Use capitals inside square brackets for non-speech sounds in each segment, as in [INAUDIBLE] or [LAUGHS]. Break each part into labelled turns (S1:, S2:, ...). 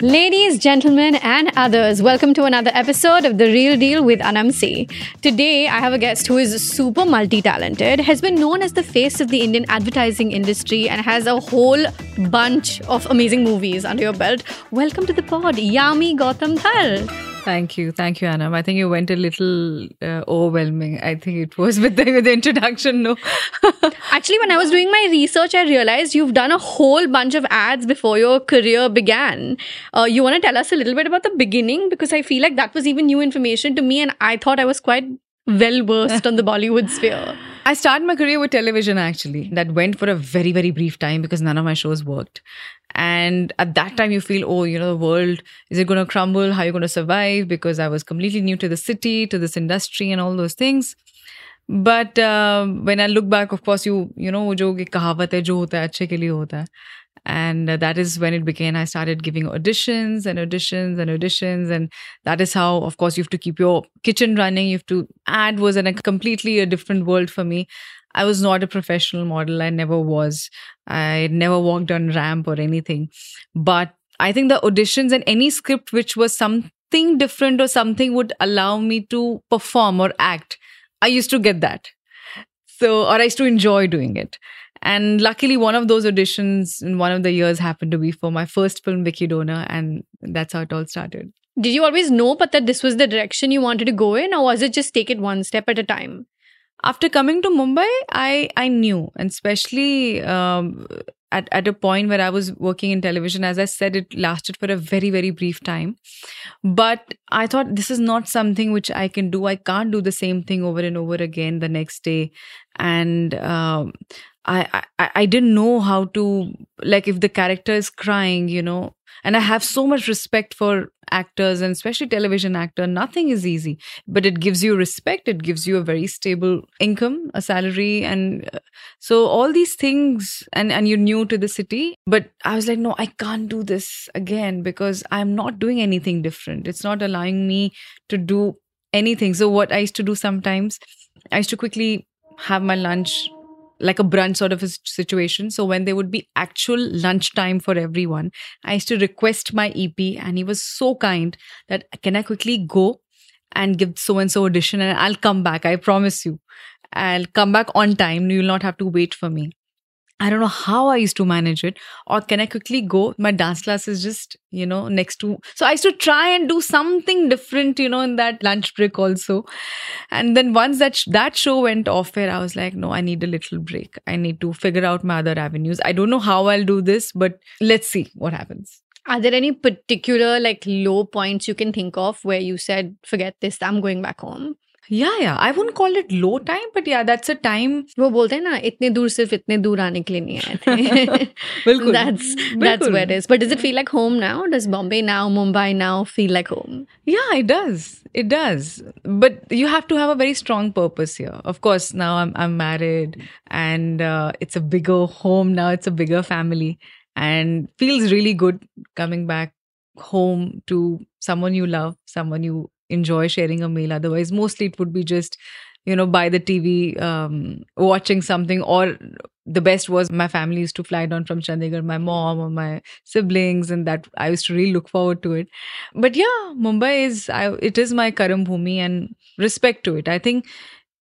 S1: Ladies, gentlemen, and others, welcome to another episode of The Reel Deal with Aanam C. Today, I have a guest who is super multi talented, has been known as the face of the Indian advertising industry, and has a whole bunch of amazing movies under your belt. Welcome to the pod, Yami Gautam Dhar.
S2: Thank you. Thank you, Anna. I think you went a little uh, overwhelming. I think it was with the, with the introduction. No. [LAUGHS]
S1: Actually, when I was doing my research, I realized you've done a whole bunch of ads before your career began. Uh, you want to tell us a little bit about the beginning? Because I feel like that was even new information to me, and I thought I was quite well versed on the Bollywood sphere.
S2: I started my career with television actually. That went for a very, very brief time because none of my shows worked. And at that time, you feel, oh, you know, the world, is it going to crumble? How are you going to survive? Because I was completely new to the city, to this industry, and all those things. But uh, when I look back, of course, you you know, जो कहावत है जो होता है अच्छे के लिए होता है. and uh, that is when it began. I started giving auditions and auditions and auditions. And that is how, of course, you have to keep your kitchen running. You have to, ad was in a completely a different world for me. I was not a professional model. I never was. I never walked on ramp or anything. But I think the auditions and any script which was something different or something would allow me to perform or act, I used to get that. So, or I used to enjoy doing it. And luckily, one of those auditions in one of the years happened to be for my first film, Vicky Donor, and that's how it all started.
S1: Did you always know, but that this was the direction you wanted to go in, or was it just take it one step at a time?
S2: after coming to Mumbai, I I knew, and especially um, at at a point where I was working in television, as I said, it lasted for a very very brief time. But I thought this is not something which I can do. I can't do the same thing over and over again the next day, and um, I, I I didn't know how to like if the character is crying, you know, and I have so much respect for actors and especially television actor. Nothing is easy but it gives you respect. It gives you a very stable income a salary and uh, so all these things and and you're new to the city. But i was like no i can't do this again because i'm not doing anything different. It's not allowing me to do anything. So what i used to do sometimes i used to quickly have my lunch like a brunch sort of a situation. So when there would be actual lunchtime for everyone, I used to request my EP, and he was so kind that can I quickly go and give so and so audition, and I'll come back. I promise you, I'll come back on time. You'll not have to wait for me. I don't know how I used to manage it. Or can I quickly go? My dance class is just, you know, next to. So I used to try and do something different, you know, in that lunch break also. And then once that, sh- that show went off air, I was like, no, I need a little break. I need to figure out my other avenues. I don't know how I'll do this, but let's see what happens.
S1: Are there any particular like low points you can think of where you said, forget this, I'm going back home?
S2: Yeah, yeah. I wouldn't call it low time, but yeah, that's a time.
S1: वो बोलते हैं ना इतने दूर सिर्फ इतने दूर आने के लिए नहीं आए थे
S2: बिल्कुल
S1: that's that's where it is but does it feel like home now does Bombay now Mumbai now feel like home
S2: Yeah, it does. It does. But you have to have a very strong purpose here. Of course, now I'm I'm married and uh, it's a bigger home now. It's a bigger family and feels really good coming back home to someone you love, someone you enjoy sharing a meal. Otherwise, mostly it would be just you know by the TV um, watching something or the best was my family used to fly down from Chandigarh, my mom or my siblings, and that I used to really look forward to it. But yeah, Mumbai is I, it is my Karam Bhumi and respect to it. I think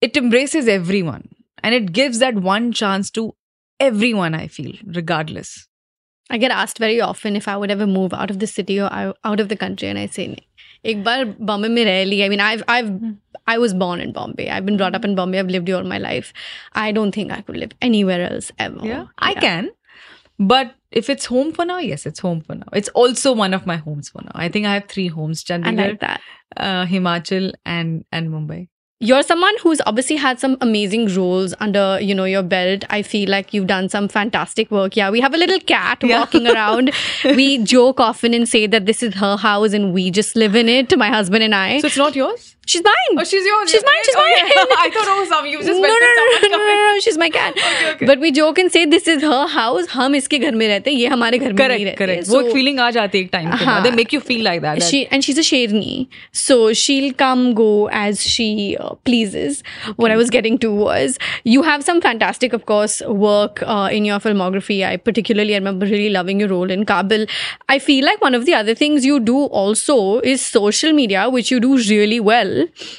S2: it embraces everyone and it gives that one chance to everyone. I feel regardless.
S1: I get asked very often if I would ever move out of the city or out of the country, and I say. एक बार बॉम्बे में रह लिया I mean, I've I've I was born in Bombay. I've been brought up in Bombay. I've lived here all my life. I don't think I could live anywhere else ever.
S2: Yeah, I can. But if it's home for now, yes, it's home for now. It's also one of my homes for now. I think I have three homes:
S1: I
S2: Chandigarh,
S1: like that.
S2: uh, Himachal, and and Mumbai.
S1: You're someone who's obviously had some amazing roles under, you know, your belt. I feel like you've done some fantastic work. Yeah, we have a little cat
S2: Yeah.
S1: walking [LAUGHS] around. we joke often and say that this is her house and we just live in it, my husband and I.
S2: So it's not yours.
S1: She's mine.
S2: Oh, she's yours.
S1: She's mine. She's mine.
S2: Okay. [LAUGHS] I thought it was um, you just
S1: no, no, no, no, no, she's my cat. [LAUGHS]
S2: okay, okay.
S1: But we joke and say this is her house. हम इसके घर में रहते हैं ये हमारे घर में नहीं रहते
S2: correct.
S1: So, वो
S2: feeling आ जाती है एक time के They make you feel like that.
S1: She and she's a sherni, so she'll come go as she uh, pleases. What I was getting to was you have some fantastic, of course, work uh, in your filmography. I particularly I remember really loving your role in Kaabil. I feel like one of the other things you do also is social media, which you do really well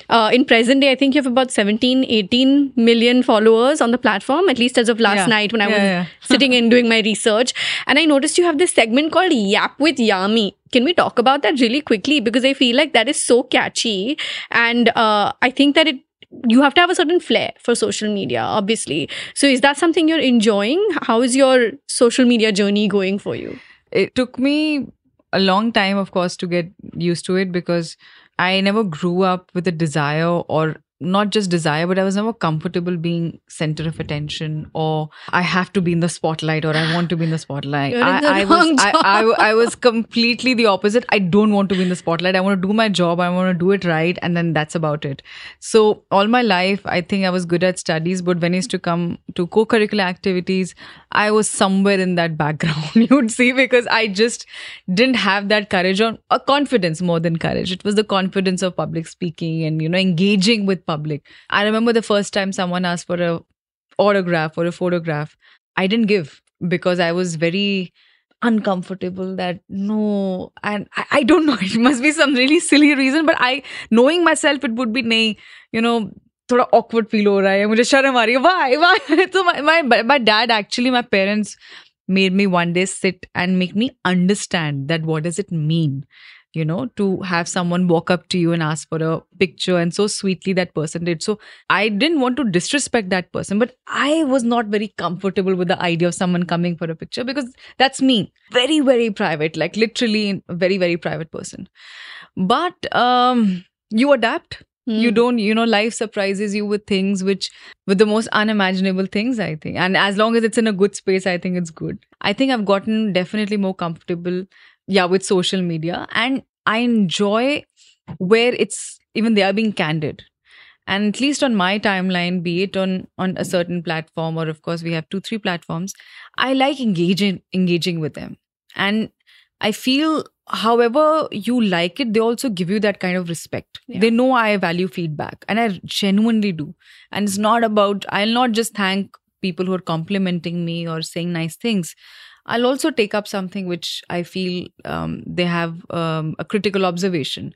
S1: uh, in present day i think you have about 17 18 million followers on the platform at least as of last
S2: Yeah.
S1: night when i
S2: Yeah,
S1: was [LAUGHS] sitting and doing my research. And i noticed you have this segment called yap with yami. Can we talk about that really quickly? Because i feel like that is so catchy. And uh, i think that it you have to have a certain flair for social media obviously. So is that something you're enjoying? How is your social media journey going for you?
S2: It took me a long time, of course, to get used to it because I never grew up with a desire or not just desire, but I was never comfortable being center of attention or I have to be in the spotlight or I want to be in the spotlight. [LAUGHS]
S1: You're
S2: I,
S1: the
S2: I was I, I, I was completely the opposite. I don't want to be in the spotlight. I want to do my job. I want to do it right, and then that's about it. So all my life, I think I was good at studies, but when it used to come to co-curricular activities, I was somewhere in that background. [LAUGHS] You would see because I just didn't have that courage or a confidence more than courage. It was the confidence of public speaking and you know engaging with public. I remember the first time someone asked for a autograph or a photograph, I didn't give because I was very uncomfortable that no and I, I don't know [LAUGHS] it must be some really silly reason but I knowing myself it would be nay you know थोड़ा awkward feel हो रहा है मुझे शर्म आ रही है why why [LAUGHS] so my, my my dad actually my parents made me one day sit and make me understand that what does it mean you know to have someone walk up to you and ask for a picture and so sweetly that person did. So i didn't want to disrespect that person but i was not very comfortable with the idea of someone coming for a picture because that's me. Very very private like literally a very very private person. But um you adapt. You
S1: Hmm.
S2: don't you know life surprises you with things which with the most unimaginable things i think. And as long as it's in a good space i think it's good. I think i've gotten definitely more comfortable yeah with social media. And i enjoy where it's even they are being candid. And at least on my timeline be it on on a certain platform or of course we have two three platforms i like engaging engaging with them. And i feel however you like it they also give you that kind of respect.
S1: Yeah.
S2: they know i value feedback and i genuinely do. And it's not about i'll not just thank people who are complimenting me or saying nice things i'll also take up something which i feel um, they have um, a critical observation.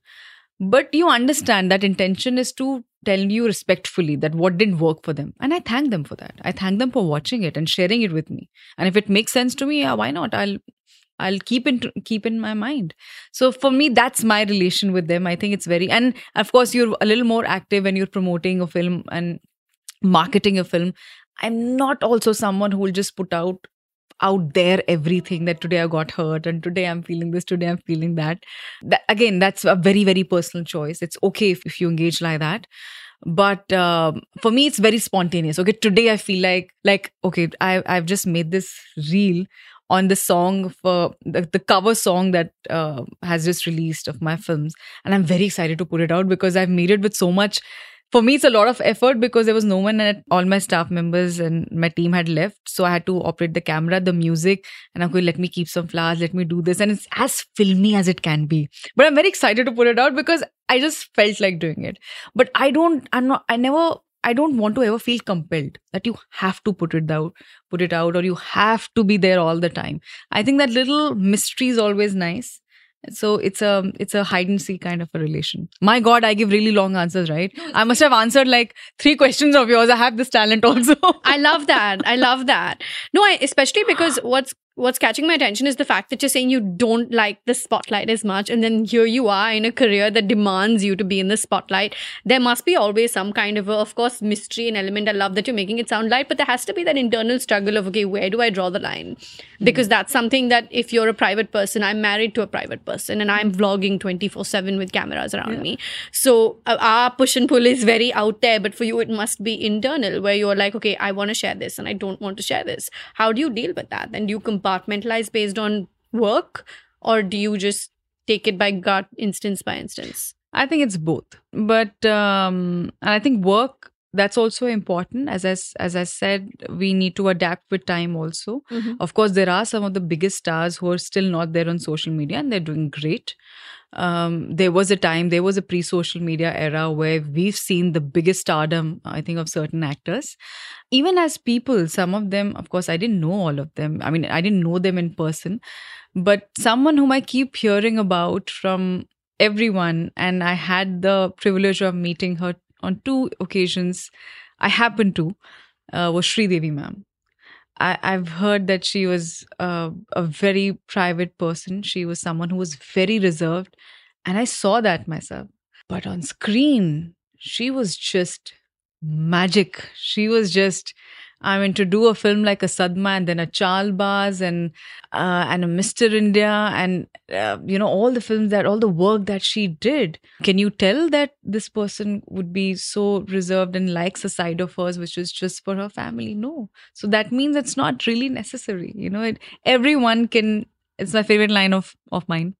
S2: But you understand that intention is to tell you respectfully that what didn't work for them. And i thank them for that. I thank them for watching it and sharing it with me. And if it makes sense to me yeah why not? I'll i'll keep in keep in my mind. So for me that's my relation with them. I think it's very and of course you're a little more active when you're promoting a film and marketing a film. I'm not also someone who will just put out out there everything that today I got hurt and today I'm feeling this, today I'm feeling that. that again, that's a very, very personal choice. It's okay if, if you engage like that. But um, for me, it's very spontaneous. Okay, today I feel like like okay, I I've just made this reel on the song for the, the cover song that uh, has just released of my films, and I'm very excited to put it out because I've made it with so much for me it's a lot of effort because there was no one and all my staff members and my team had left. So i had to operate the camera the music and i'm going let me keep some flowers. Let me do this. And it's as filmy as it can be. But i'm very excited to put it out because i just felt like doing it. But i don't i'm not i never I don't want to ever feel compelled that you have to put it out, put it out, or you have to be there all the time. I think that little mystery is always nice. So it's a it's a hide and seek kind of a relation. My God, I give really long answers, right? I must have answered like three questions of yours. I have this talent also.
S1: I love that. I love that. No, I, especially because [GASPS] what's what's catching my attention is the fact that you're saying you don't like the spotlight as much and then here you are in a career that demands you to be in the spotlight. There must be always some kind of a, of course mystery and element. I love that you're making it sound light but there has to be that internal struggle of okay where do i draw the line? Because that's something that if you're a private person i'm married to a private person and i'm vlogging 24/7 with cameras around me. So uh, our push and pull is very out there but for you it must be internal where you're like okay i want to share this and i don't want to share this. How do you deal with that? And do you compartmentalize based on work or do you just take it by gut instance by instance
S2: I think it's both. But um, I think work that's also important. As I, as I said, we need to adapt with time also.
S1: Mhm.
S2: Of course, there are some of the biggest stars who are still not there on social media and they're doing great. Um, there was a time, there was a pre social media era where we've seen the biggest stardom, I think, of certain actors. Even as people, some of them, of course, I didn't know all of them. I mean, I didn't know them in person, but someone whom I keep hearing about from everyone, and I had the privilege of meeting her on two occasions. I happened to, uh, was Sridevi ma'am. I, I've heard that she was uh, a very private person. She was someone who was very reserved. And I saw that myself. But on screen, she was just magic. She was just, I mean, to do a film like a Sadma and then a Chalbaz and uh, and a Mr. India and uh, you know all the films that all the work that she did. Can you tell that this person would be so reserved and likes a side of hers which is just for her family? No. So that means it's not really necessary. You know, it, everyone can. It's my favorite line of of mine.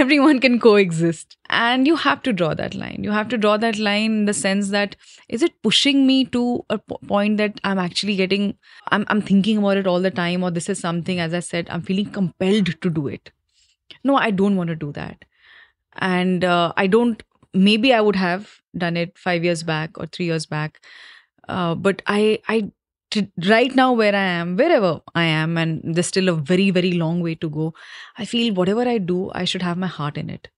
S2: Everyone can coexist, and you have to draw that line. You have to draw that line in the sense that is it pushing me to a point that I'm actually getting. I'm I'm thinking about it all the time, or this is something. As I said, I'm feeling compelled to do it. No, I don't want to do that, and uh, I don't. Maybe I would have done it five years back or three years back, uh, but I I right now where I am, wherever I am, and there's still a very, very long way to go. I feel whatever I do, I should have my heart in it.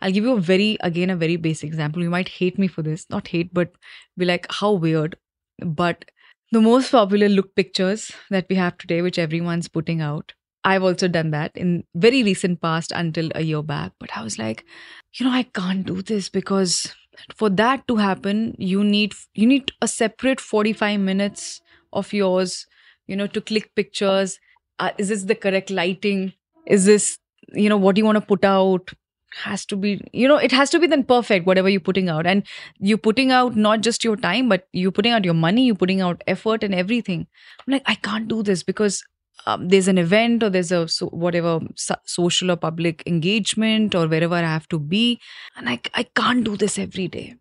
S2: I'll give you a very, again, a very basic example. You might hate me for this, not hate, but be like, how weird. But the most popular look pictures that we have today, which everyone's putting out, I've also done that in very recent past until a year back. But I was like, you know, I can't do this because for that to happen, you need you need a separate 45 minutes of yours, you know, to click pictures. Uh, is this the correct lighting? Is this, you know, what do you want to put out? Has to be, you know, it has to be then perfect, whatever you're putting out. And you're putting out not just your time, but you're putting out your money, you're putting out effort and everything. I'm like, I can't do this because um, there's an event or there's a so, whatever so- social or public engagement or wherever I have to be. And I, I can't do this every day.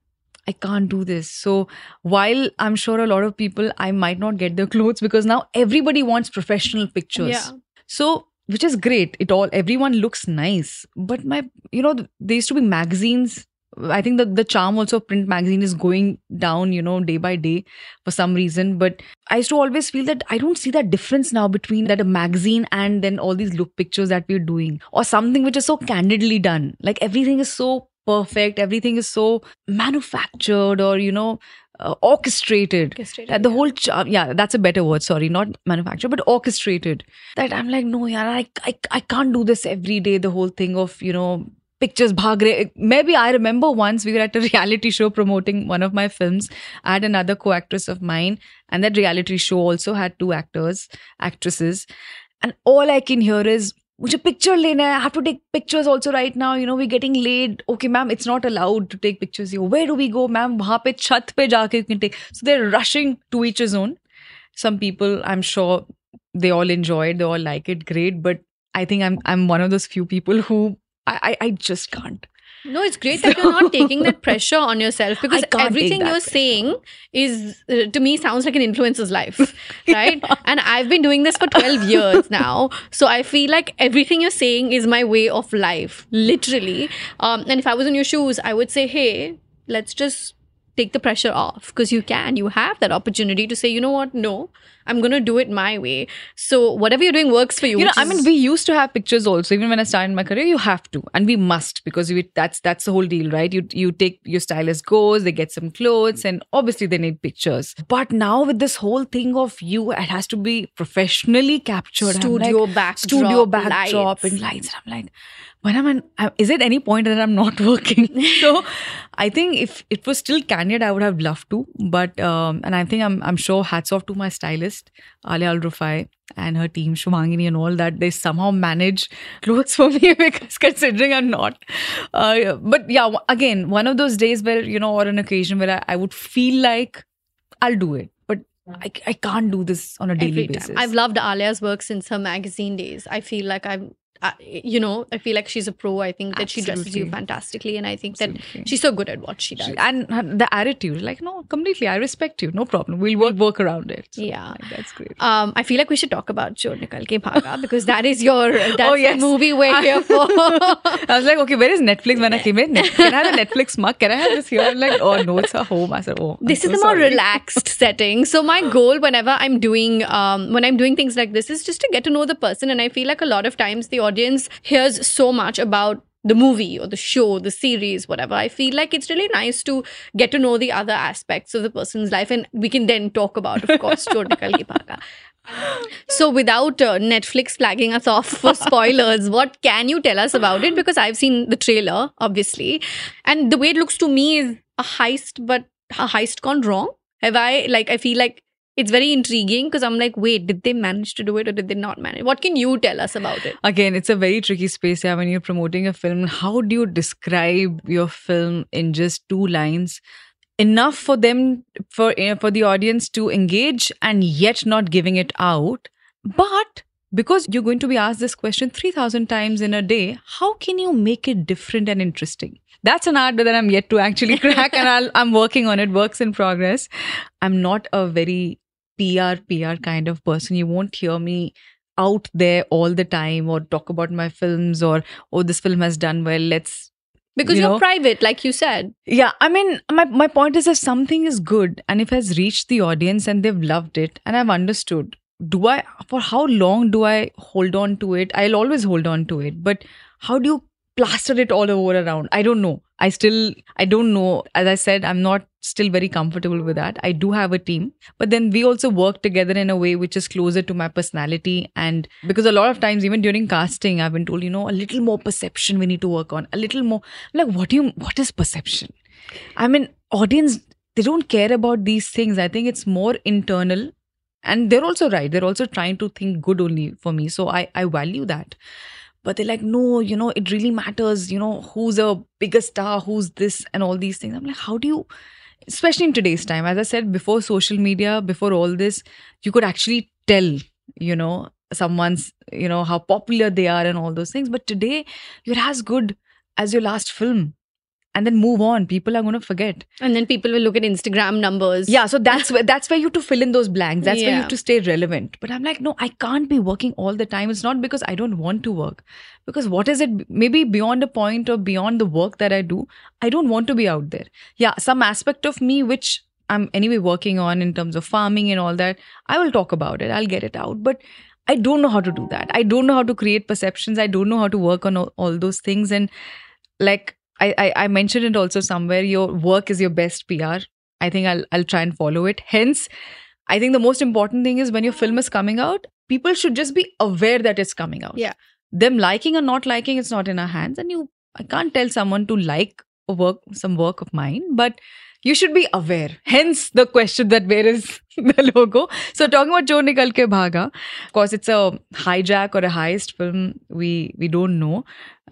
S2: I can't do this. So while I'm sure a lot of people, I might not get their clothes because now everybody wants professional pictures.
S1: Yeah.
S2: So which is great. It all everyone looks nice. But my you know there used to be magazines. I think that the charm also of print magazine is going down, you know, day by day for some reason. But I used to always feel that I don't see that difference now between that a magazine and then all these look pictures that we're doing or something which is so candidly done. Like everything is so perfect, everything is so manufactured or, you know, uh, orchestrated.
S1: Orchestrated,
S2: That the
S1: yeah.
S2: whole, charm, yeah, that's a better word. Sorry, not manufactured, but orchestrated. That I'm like, no, yeah I, I, I can't do this every day. The whole thing of, you know, pictures bhag rahe. Maybe I remember once we were at a [LAUGHS] reality show promoting one of my films. I had another co-actress of mine, and that reality show also had two actors, actresses, and all I can hear is. मुझे picture लेना है I have to take pictures also right now you know we're getting late okay ma'am it's not allowed to take pictures here where do we go ma'am वहाँ पे छत पे जाके you can take so they're rushing to each his own some people I'm sure they all enjoy it they all like it great but I think I'm I'm one of those few people who I I, I just can't
S1: no, it's great that you're not taking that pressure on yourself because
S2: I can't take
S1: everything you're
S2: pressure.
S1: saying is, uh, to me, sounds like an influencer's life, [LAUGHS] right? And I've been doing this for 12 years now. So I feel like everything you're saying is my way of life, literally. Um, and if I was in your shoes, I would say, hey, let's just take the pressure off because you can. You have that opportunity to say, you know what? No, I'm going to do it my way. So whatever you're doing works for you.
S2: you know i mean we used to have pictures also. Even when i started my career you have to. And we must because we, that's that's the whole deal right? You you take your stylist goes they get some clothes and obviously they need pictures. But now with this whole thing of you it has to be professionally captured.
S1: Studio
S2: like,
S1: backdrop,
S2: studio backdrop
S1: lights.
S2: and lights. and i'm like when i'm uh, is it any point that i'm not [LAUGHS] working? So i think if it was still candid i would have loved to. But um and i think i'm i'm sure hats off to my stylist Allia Al Rufai and her team shumangini and all that they somehow manage clothes [LAUGHS] for me because considering i'm not uh, but yeah again one of those days where you know or an occasion where i, I would feel like i'll do it but I, I can't do this on a daily basis.
S1: I've loved Allia's work since her magazine days. I feel like I've uh, you know, I feel like she's a pro. I think that she dresses you fantastically, and I think
S2: Absolutely.
S1: that she's so good at what she does.
S2: She- and her- the attitude, like, no, completely, I respect you, no problem. We'll work, work around it. So,
S1: Yeah.
S2: like, that's great.
S1: Um, I feel like we should talk about Chor Nikal Ke Bhaaga because that is your [LAUGHS] that's
S2: Oh, yes.
S1: the movie we're here [LAUGHS] for.
S2: I was like, okay, where is Netflix when I came in? Can I have a Netflix mug? Can I have this here? I'm like, oh no, it's a home. I said, oh, I'm
S1: this is
S2: so
S1: the more
S2: sorry.
S1: relaxed [LAUGHS] setting so my goal whenever i'm doing um, when i'm doing things like this is just to get to know the person and i feel like a lot of times the audience hears so much about the movie or the show the series whatever. I feel like it's really nice to get to know the other aspects of the person's life and we can then talk about of course [LAUGHS] Chor Nikal Bhaaga. so without uh, netflix flagging us off for spoilers what can you tell us about it? Because i've seen the trailer obviously. And the way it looks to me is a heist but a heist gone wrong. Have i like i feel like it's very intriguing because i'm like wait did they manage to do it or did they not manage what can you tell us about it
S2: Again, it's a very tricky space. Yeah, when you're promoting a film, how do you describe your film in just two lines? Enough for them, for eh, for the audience to engage, and yet not giving it out. But because you're going to be asked this question three thousand times in a day, how can you make it different and interesting? That's an art that I'm yet to actually crack, and [LAUGHS] I'll, I'm working on it. Works in progress. I'm not a very PR PR kind of person. You won't hear me out there all the time or talk about my films or oh this film has done well let's
S1: because
S2: You
S1: are private like you said.
S2: Yeah i mean my, my point is if something is good and if it has reached the audience and they've loved it and i've understood do i for how long do i hold on to it? I'll always hold on to it but how do you plaster it all over around. I don't know. I still i don't know. As i said i'm not still very comfortable with that. I do have a team but then we also work together in a way which is closer to my personality. And because a lot of times even during casting i've been told you know a little more perception we need to work on. A little more like what do you what is perception? I mean audience they don't care about these things. I think it's more internal. And they're also right. They're also trying to think good only for me. So i i value that but they're like no you know it really matters you know who's a bigger star who's this and all these things. I'm like how do you especially in today's time as i said before social media before all this you could actually tell you know someone's you know how popular they are and all those things. But today you're as good as your last film and then move on. People are going to forget.
S1: And then people will look at instagram numbers.
S2: Yeah so that's where that's where you have to fill in those blanks. That's where you have to stay relevant. But i'm like no i can't be working all the time. It's not because i don't want to work. Because what is it maybe beyond a point or beyond the work that i do i don't want to be out there. Yeah some aspect of me which i'm anyway working on in terms of farming and all that i will talk about it. I'll get it out. But i don't know how to do that. I don't know how to create perceptions. I don't know how to work on all, all those things. And like I, I I mentioned it also somewhere. Your work is your best PR. I think I'll I'll try and follow it. Hence, I think the most important thing is when your film is coming out, people should just be aware that it's coming out.
S1: Yeah.
S2: Them liking or not liking, it's not in our hands. And you I can't tell someone to like work some work of mine, but you should be aware. [LAUGHS] Hence the question that where is [LAUGHS] the logo. So talking about Chor Nikal Ke Bhaaga, of course it's a hijack or a heist film. We we don't know.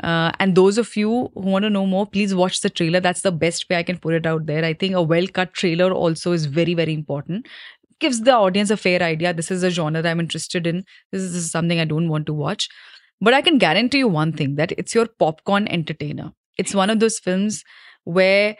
S2: Uh, and those of you who want to know more, please watch the trailer. That's the best way I can put it out there. I think a well cut trailer also is very, very important. Gives the audience a fair idea. This is a genre I'm interested in. This is, this is something I don't want to watch. But I can guarantee you one thing that it's your popcorn entertainer. It's one of those films where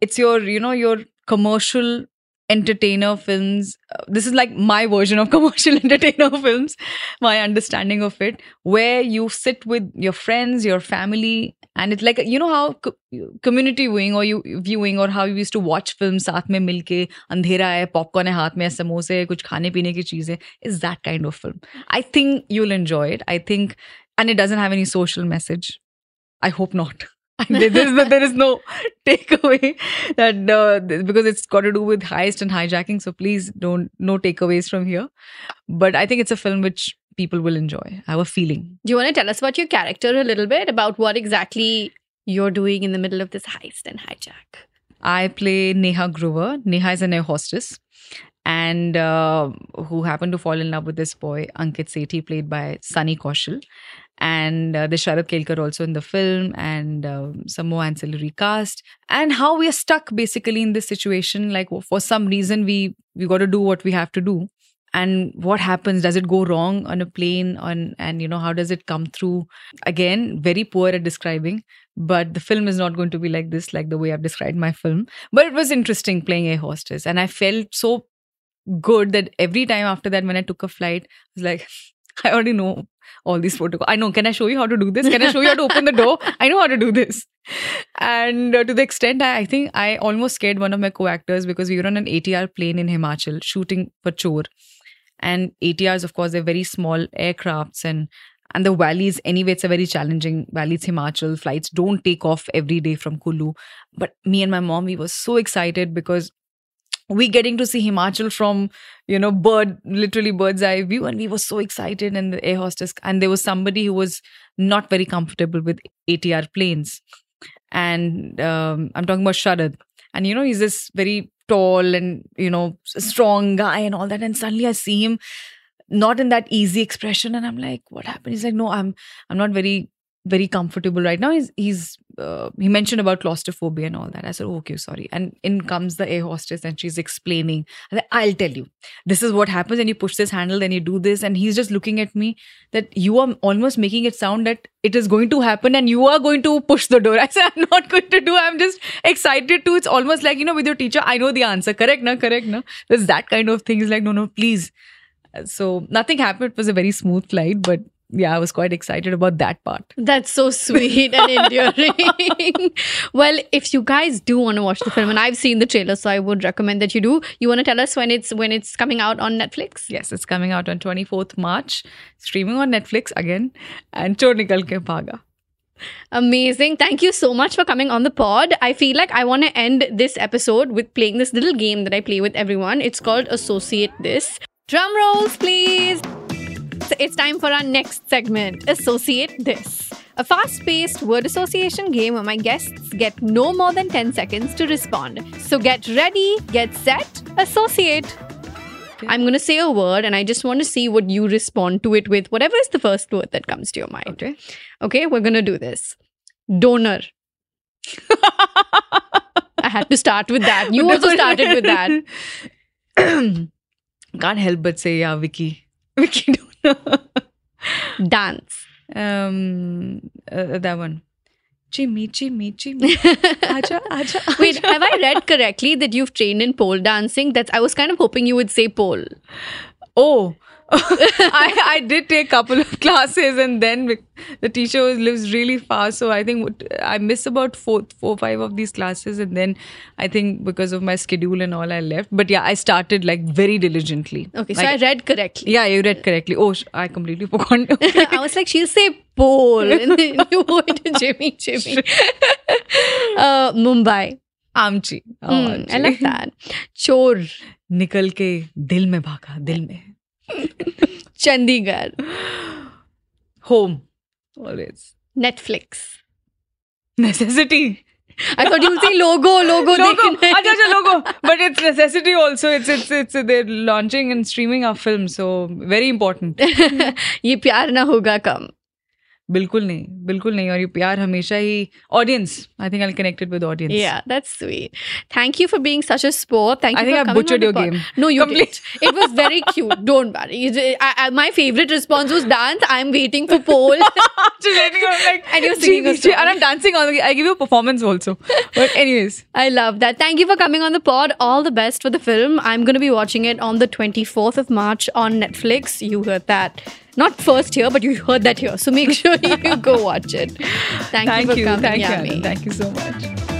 S2: it's your, you know, your commercial entertainer films. Uh, This is like my version of [LAUGHS] commercial entertainer films, my understanding of it, where you sit with your friends, your family, and it's like you know how co- community viewing or you viewing or how you used to watch films साथ में मिलके अंधेरा है popcorn है हाथ में समोसे है कुछ खाने पीने की चीजें is that kind of film. I think you'll enjoy it. I think, and it doesn't have any social message. I hope not. there, [LAUGHS] [LAUGHS] is, there is no takeaway that uh, because it's got to do with heist and hijacking. So please don't no takeaways from here. But I think it's a film which people will enjoy. I have a feeling.
S1: do you want to tell us about your character a little bit about what exactly you're doing in the middle of this heist and hijack
S2: I play Neha Grover. Neha is an air hostess. And uh, who happened to fall in love with this boy, Ankit Sethi, played by Sunny Kaushal. And uh, the Sharad Kelkar also in the film, and um some more ancillary cast. And how we are stuck basically in this situation. Like for some reason, we we got to do what we have to do. and what happens does it go wrong on a plane on and you know how does it come through again very poor at describing but the film is not going to be like this like the way i've described my film but it was interesting playing a hostess and i felt so good that every time after that when i took a flight i was like [LAUGHS] i already know all these protocols i know can i show you how to do this? Can i show you how to open the door? I know how to do this. And uh, to the extent I, I think i almost scared one of my co-actors because we were on an atr plane in himachal shooting for chor and atrs of course they're very small aircrafts and and the valleys anyway it's a very challenging valley. It's himachal. Flights don't take off every day from Kullu but me and my mom we were so excited because we getting to see himachal from you know bird literally bird's eye view and we were so excited and the air hostess and there was somebody who was not very comfortable with atr planes. And um, i'm talking about sharad. And you know he's this very tall and you know strong guy and all that and suddenly i see him not in that easy expression and i'm like what happened? He's like no i'm i'm not very very comfortable right now. He's he's uh, he mentioned about claustrophobia and all that. I said oh, okay sorry. And in comes the air hostess and she's explaining. I said, I'll tell you. This is what happens and you push this handle then you do this. And he's just looking at me that you are almost making it sound that it is going to happen and you are going to push the door. [LAUGHS] I said i'm not going to do. I'm just excited to. It's almost like you know with your teacher i know the answer. Correct no correct no there's that kind of thing it's like no no please. So nothing happened. It was a very smooth flight but yeah, I was quite excited about that part.
S1: That's so sweet and enduring. [LAUGHS] well, if you guys do want to watch the film, and I've seen the trailer, so I would recommend that you do. You want to tell us when it's when it's coming out on Netflix?
S2: Yes, it's coming out on 24th March, streaming on Netflix again, and Chor Nikal Ke Bhaaga.
S1: Amazing. Thank you so much for coming on the pod. I feel like I want to end this episode with playing this little game that I play with everyone. It's called Associate This. Drum rolls, please. So it's time for our next segment Associate This. A fast paced word association game where my guests get no more than 10 seconds to respond. So get ready, get set, associate. Okay. I'm going to say a word and I just want to see what you respond to it with, whatever is the first word that comes to your mind.
S2: Okay.
S1: Okay, we're going to do this. Donor. [LAUGHS] I had to start with that. You also started with that. [COUGHS] [COUGHS]
S2: Can't help but say, yeah, Vicky. Vicky [LAUGHS]
S1: Dance.
S2: Um, uh, that one. Jimmy, Jimmy, Jimmy.
S1: aja, [LAUGHS] aja, aja. Wait, have I read correctly that you've trained in pole dancing? That's I was kind of hoping you would say pole.
S2: Oh, [LAUGHS] I, I did take a couple of [LAUGHS] classes and then the teacher lives really far. So i think i miss about four four five of these classes. And then i think because of my schedule and all i left. But yeah i started like very diligently.
S1: Okay
S2: like,
S1: so i read correctly.
S2: Yeah you read correctly. Oh i completely [LAUGHS] forgot
S1: okay. i was like she'll say pole and then you go into jimmy jimmy. Uh, mumbai.
S2: Amchi, oh,
S1: mm, i like that. Chor
S2: nikal ke dil mein bhaga dil mein.
S1: Chandigarh.
S2: Home always
S1: Netflix
S2: necessity
S1: I thought you'd say logo, logo.
S2: Logo. Acha, acha, logo. But it's necessity also. It's it's it's they're launching and streaming our film, so very important.
S1: ये प्यार ना होगा कम.
S2: बिल्कुल नहीं बिल्कुल नहीं और ये प्यार हमेशा ही audience I think I connected with audience
S1: yeah that's sweet thank you for being such a sport thank you
S2: I think
S1: for
S2: I butchered your game
S1: no you Complete. did it was very cute don't worry I, I, my favorite response was dance I'm waiting for pole
S2: just waiting I'm like
S1: and you're singing a
S2: song. and I'm dancing on I give you a performance also but anyways
S1: I love that thank you for coming on the pod all the best for the film I'm going to be watching it on the 24th of March on Netflix you heard that not first here, but you heard that here. So make sure [LAUGHS] you go watch it. Thank,
S2: Thank
S1: you for
S2: you.
S1: coming,
S2: Thank
S1: Yami.
S2: you. Thank you so much.